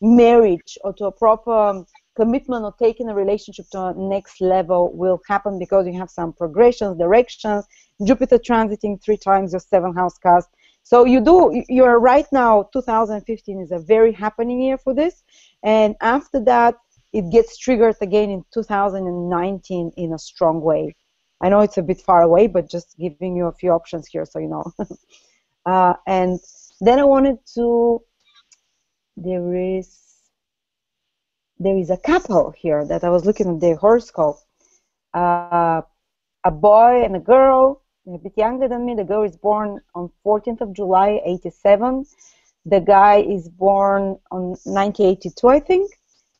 marriage or to a proper commitment or taking a relationship to a next level will happen because you have some progressions, directions, Jupiter transiting three times your seven house cast. So you do, you're right now, 2015 is a very happening year for this. And after that, it gets triggered again in 2019 in a strong way. I know it's a bit far away, but just giving you a few options here so you know. uh, and then I wanted to. There is there is a couple here that I was looking at their horoscope. Uh, a boy and a girl, a bit younger than me. The girl is born on 14th of July, 87. The guy is born on 1982, I think.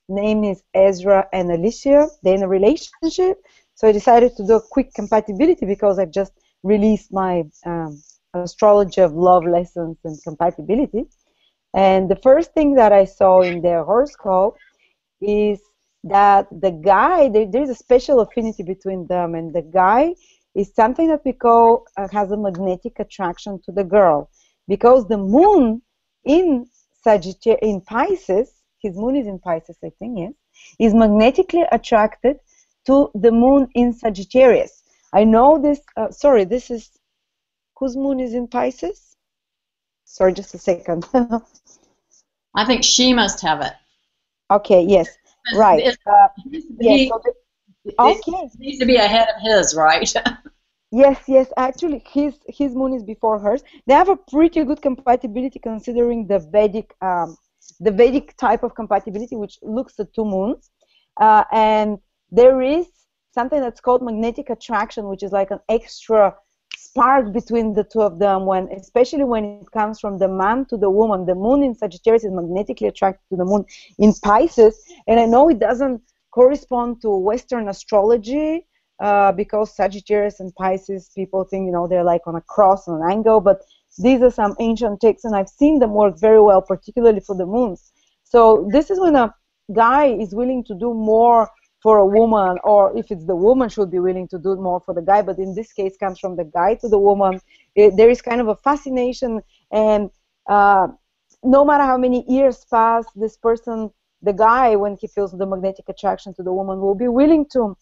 Name is Ezra and Alicia. They're in a relationship. So I decided to do a quick compatibility because I've just released my um, astrology of love lessons and compatibility. And the first thing that I saw in their horoscope is that the guy, there, there's a special affinity between them, and the guy is something that we call uh, has a magnetic attraction to the girl because the moon in Sagittarius in Pisces, his moon is in Pisces, I think, yes, is magnetically attracted to the moon in Sagittarius. I know this. Uh, sorry, this is whose moon is in Pisces. Sorry, just a second. I think she must have it. Okay. Yes. Right. Uh, yes. So the, okay. Needs to be ahead of his, right? Yes, yes. Actually, his his moon is before hers. They have a pretty good compatibility considering the Vedic um, the Vedic type of compatibility, which looks at two moons. Uh, and there is something that's called magnetic attraction, which is like an extra spark between the two of them. When, especially when it comes from the man to the woman, the moon in Sagittarius is magnetically attracted to the moon in Pisces. And I know it doesn't correspond to Western astrology uh, because Sagittarius and Pisces, people think, you know, they're like on a cross, on an angle, but these are some ancient texts, and I've seen them work very well, particularly for the moons. So this is when a guy is willing to do more for a woman, or if it's the woman should be willing to do more for the guy, but in this case comes from the guy to the woman. It, there is kind of a fascination, and uh, no matter how many years pass, this person, the guy, when he feels the magnetic attraction to the woman, will be willing to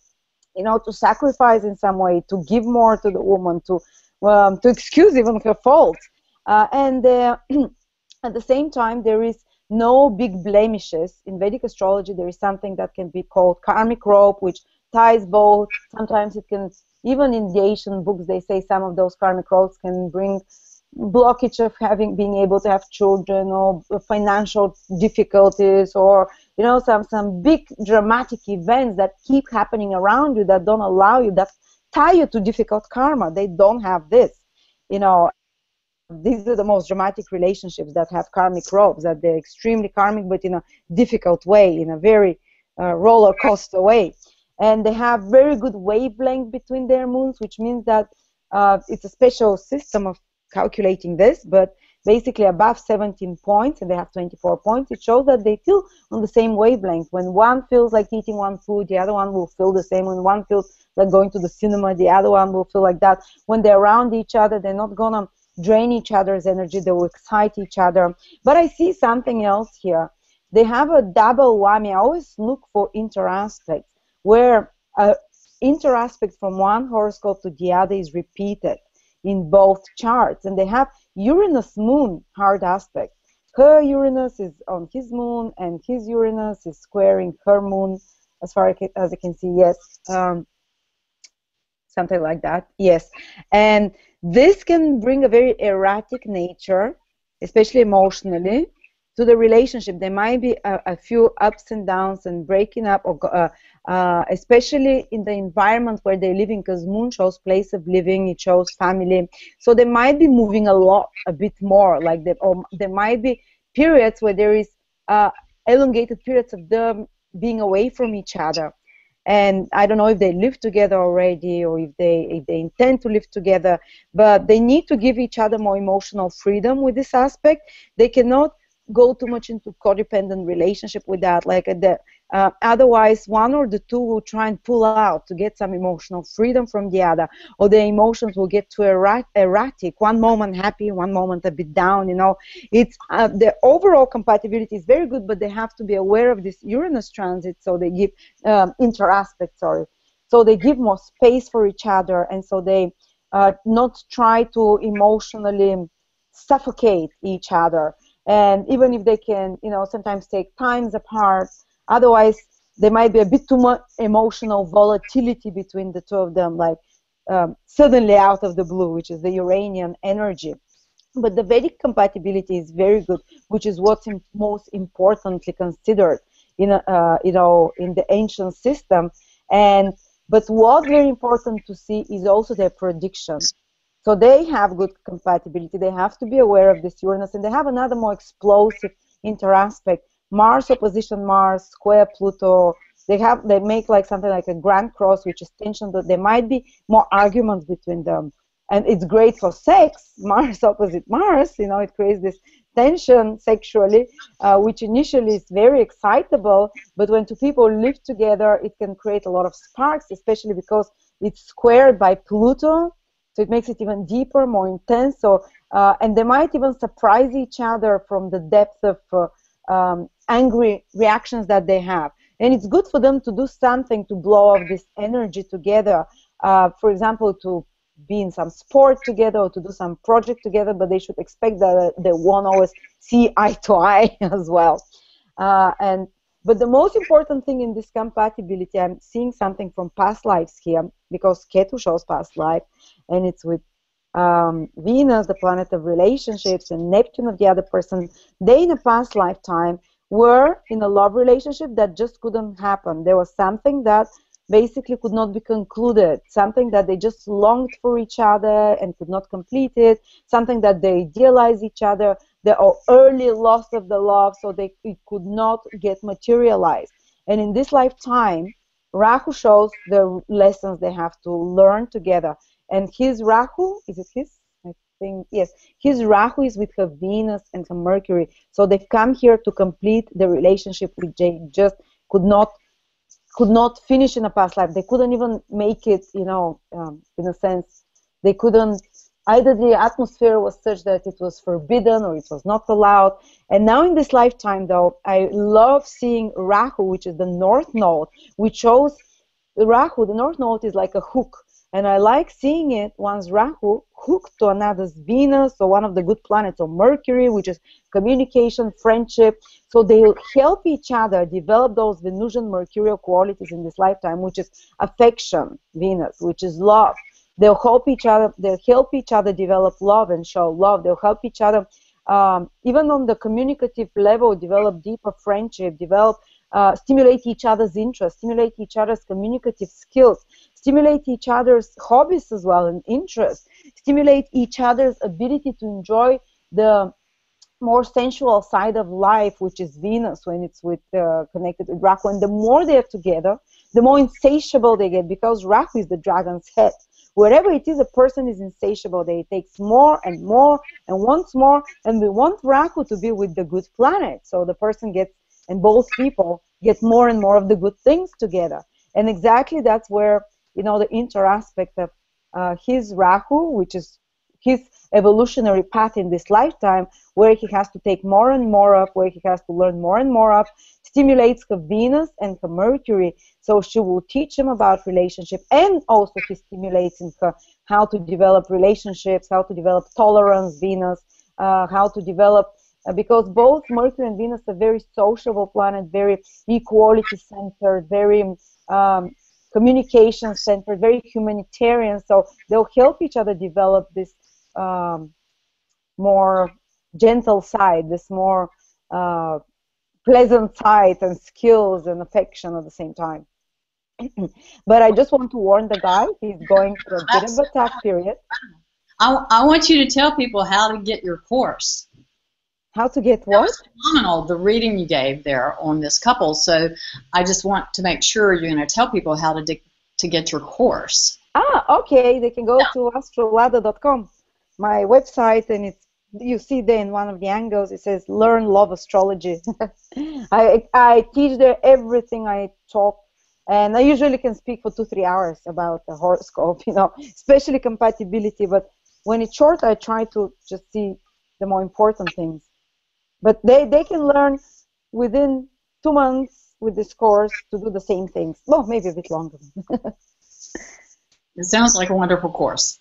you know, to sacrifice in some way, to give more to the woman, to um, to excuse even her fault. Uh, and uh, at the same time, there is no big blemishes. In Vedic astrology, there is something that can be called karmic rope, which ties both. Sometimes it can, even in the Asian books, they say some of those karmic ropes can bring blockage of having being able to have children or financial difficulties or you know some some big dramatic events that keep happening around you that don't allow you that tie you to difficult karma they don't have this you know these are the most dramatic relationships that have karmic ropes that they're extremely karmic but in a difficult way in a very uh, roller coaster way and they have very good wavelength between their moons which means that uh, it's a special system of calculating this, but basically above 17 points, and they have 24 points, it shows that they feel on the same wavelength. When one feels like eating one food, the other one will feel the same. When one feels like going to the cinema, the other one will feel like that. When they're around each other, they're not gonna drain each other's energy, they will excite each other. But I see something else here. They have a double whammy. I always look for interaspects where uh, interaspect from one horoscope to the other is repeated in both charts, and they have Uranus moon hard aspect. Her Uranus is on his moon, and his Uranus is squaring her moon, as far as I can see. Yes, um, something like that. Yes, and this can bring a very erratic nature, especially emotionally, to the relationship. There might be a, a few ups and downs and breaking up, or uh, uh, especially in the environment where they're living, because moon shows place of living, it shows family. So they might be moving a lot, a bit more. Like they, or there might be periods where there is uh, elongated periods of them being away from each other. And I don't know if they live together already or if they if they intend to live together, but they need to give each other more emotional freedom with this aspect. They cannot go too much into codependent relationship with that like the uh, otherwise one or the two will try and pull out to get some emotional freedom from the other or the emotions will get too erratic. One moment happy one moment a bit down you know. It's uh, the overall compatibility is very good but they have to be aware of this uranus transit so they give um, interaspect sorry. So they give more space for each other and so they uh, not try to emotionally suffocate each other. And even if they can you know sometimes take times apart otherwise there might be a bit too much emotional volatility between the two of them like um, suddenly out of the blue which is the uranian energy but the vedic compatibility is very good which is what's in, most importantly considered in uh, you know in the ancient system and but what's very important to see is also their prediction so they have good compatibility. They have to be aware of this Uranus, and they have another more explosive interaspect. Mars opposition Mars, square Pluto. They have they make like something like a grand cross, which is tension. That there might be more arguments between them, and it's great for sex. Mars opposite Mars, you know, it creates this tension sexually, uh, which initially is very excitable, but when two people live together, it can create a lot of sparks, especially because it's squared by Pluto, so it makes it even deeper, more intense. So, uh, and they might even surprise each other from the depth of uh, um, angry reactions that they have. And it's good for them to do something to blow off this energy together. Uh, for example, to be in some sport together or to do some project together, but they should expect that they won't always see eye to eye as well. Uh, and but the most important thing in this compatibility, I'm seeing something from past lives here because Ketu shows past life, and it's with um, Venus, the planet of relationships, and Neptune of the other person. They in a past lifetime were in a love relationship that just couldn't happen. There was something that basically could not be concluded, something that they just longed for each other and could not complete it, something that they idealized each other, the early loss of the love, so they it could not get materialized. And in this lifetime, Rahu shows the lessons they have to learn together. And his Rahu, is it his? I think, yes. His Rahu is with her Venus and her Mercury. So they've come here to complete the relationship which they just could not could not finish in a past life. They couldn't even make it, you know, um, in a sense. They couldn't, either the atmosphere was such that it was forbidden or it was not allowed. And now in this lifetime, though, I love seeing Rahu, which is the north node, which shows Rahu, the north node is like a hook and I like seeing it once Rahu hooked to another's Venus or one of the good planets or Mercury, which is communication, friendship. So they help each other develop those Venusian mercurial qualities in this lifetime, which is affection, Venus, which is love. They'll help each other. They'll help each other develop love and show love. They'll help each other, um, even on the communicative level, develop deeper friendship, develop, uh, stimulate each other's interest, stimulate each other's communicative skills stimulate each other's hobbies as well and interests, stimulate each other's ability to enjoy the more sensual side of life, which is Venus when it's with uh, connected with Rahu. And the more they're together, the more insatiable they get because Rahu is the dragon's head. Wherever it is, a person is insatiable. They takes more and more and wants more, and we want Rahu to be with the good planet. So the person gets, and both people get more and more of the good things together. And exactly that's where you know, the inter aspect of uh, his Rahu, which is his evolutionary path in this lifetime, where he has to take more and more of, where he has to learn more and more of, stimulates her Venus and her Mercury. So she will teach him about relationship, and also he stimulates in her how to develop relationships, how to develop tolerance, Venus, uh, how to develop uh, because both Mercury and Venus are very sociable planet, very equality centered, very um, communication centered, very humanitarian. So they'll help each other develop this um, more gentle side, this more uh, pleasant side, and skills and affection at the same time. but I just want to warn the guy, he's going through a bit of a tough period. I, I want you to tell people how to get your course. How to get what? phenomenal, the reading you gave there on this couple. So I just want to make sure you're going to tell people how to di- to get your course. Ah, okay. They can go yeah. to astrolada.com, my website, and it's you see there in one of the angles it says learn love astrology. I I teach there everything I talk and I usually can speak for two, three hours about the horoscope, you know, especially compatibility. But when it's short, I try to just see the more important things. But they, they can learn within two months with this course to do the same things. Well, maybe a bit longer. it sounds like a wonderful course.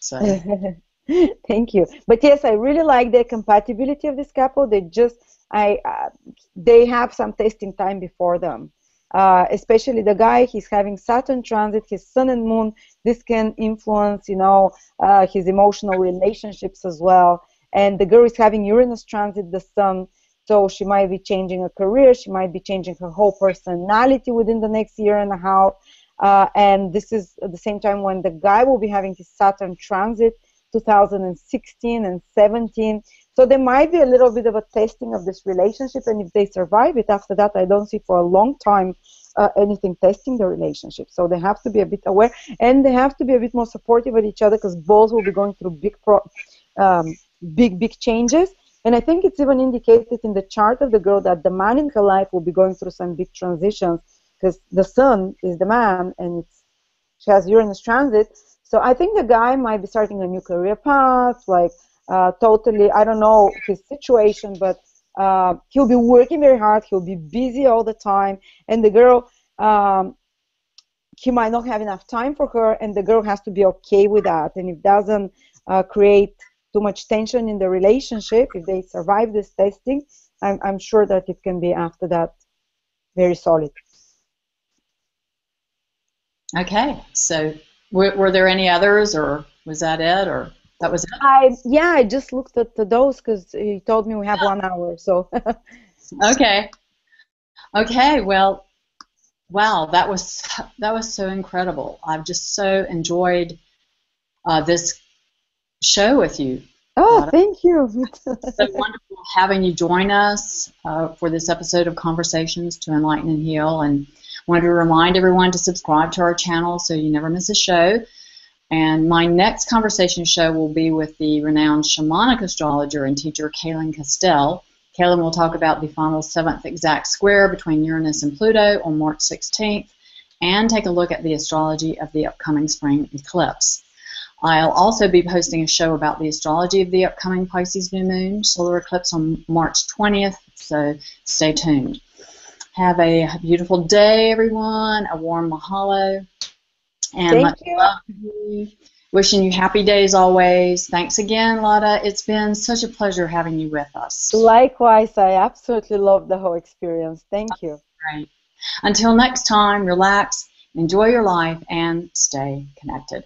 So. Thank you. But yes, I really like the compatibility of this couple. They just, I, uh, they have some testing time before them. Uh, especially the guy, he's having Saturn transit, his Sun and Moon. This can influence, you know, uh, his emotional relationships as well and the girl is having Uranus transit the sun, so she might be changing her career, she might be changing her whole personality within the next year and a half. Uh, and this is at the same time when the guy will be having his Saturn transit 2016 and 17. So there might be a little bit of a testing of this relationship, and if they survive it, after that, I don't see for a long time uh, anything testing the relationship. So they have to be a bit aware, and they have to be a bit more supportive of each other because both will be going through big pro- um, big, big changes. And I think it's even indicated in the chart of the girl that the man in her life will be going through some big transitions because the sun is the man and she has Uranus transit. So I think the guy might be starting a new career path, like uh, totally. I don't know his situation, but uh, he'll be working very hard. He'll be busy all the time, and the girl, um, he might not have enough time for her, and the girl has to be okay with that. And it doesn't uh, create too much tension in the relationship, if they survive this testing, I'm, I'm sure that it can be after that very solid. Okay, so were, were there any others, or was that it, or that was it? I yeah, I just looked at the, those because he told me we have one hour. So. okay. Okay. Well, wow, that was that was so incredible. I've just so enjoyed uh, this show with you. Oh, thank you. so wonderful having you join us uh, for this episode of Conversations to Enlighten and Heal. And I wanted to remind everyone to subscribe to our channel so you never miss a show. And my next conversation show will be with the renowned shamanic astrologer and teacher Kaylin Castell. Kaylin will talk about the final seventh exact square between Uranus and Pluto on March 16th and take a look at the astrology of the upcoming spring eclipse. I'll also be posting a show about the astrology of the upcoming Pisces new moon solar eclipse on March 20th, so stay tuned. Have a beautiful day, everyone. A warm mahalo. And Thank you. you. Wishing you happy days always. Thanks again, Lada. It's been such a pleasure having you with us. Likewise, I absolutely love the whole experience. Thank you. Great. Until next time, relax, enjoy your life, and stay connected.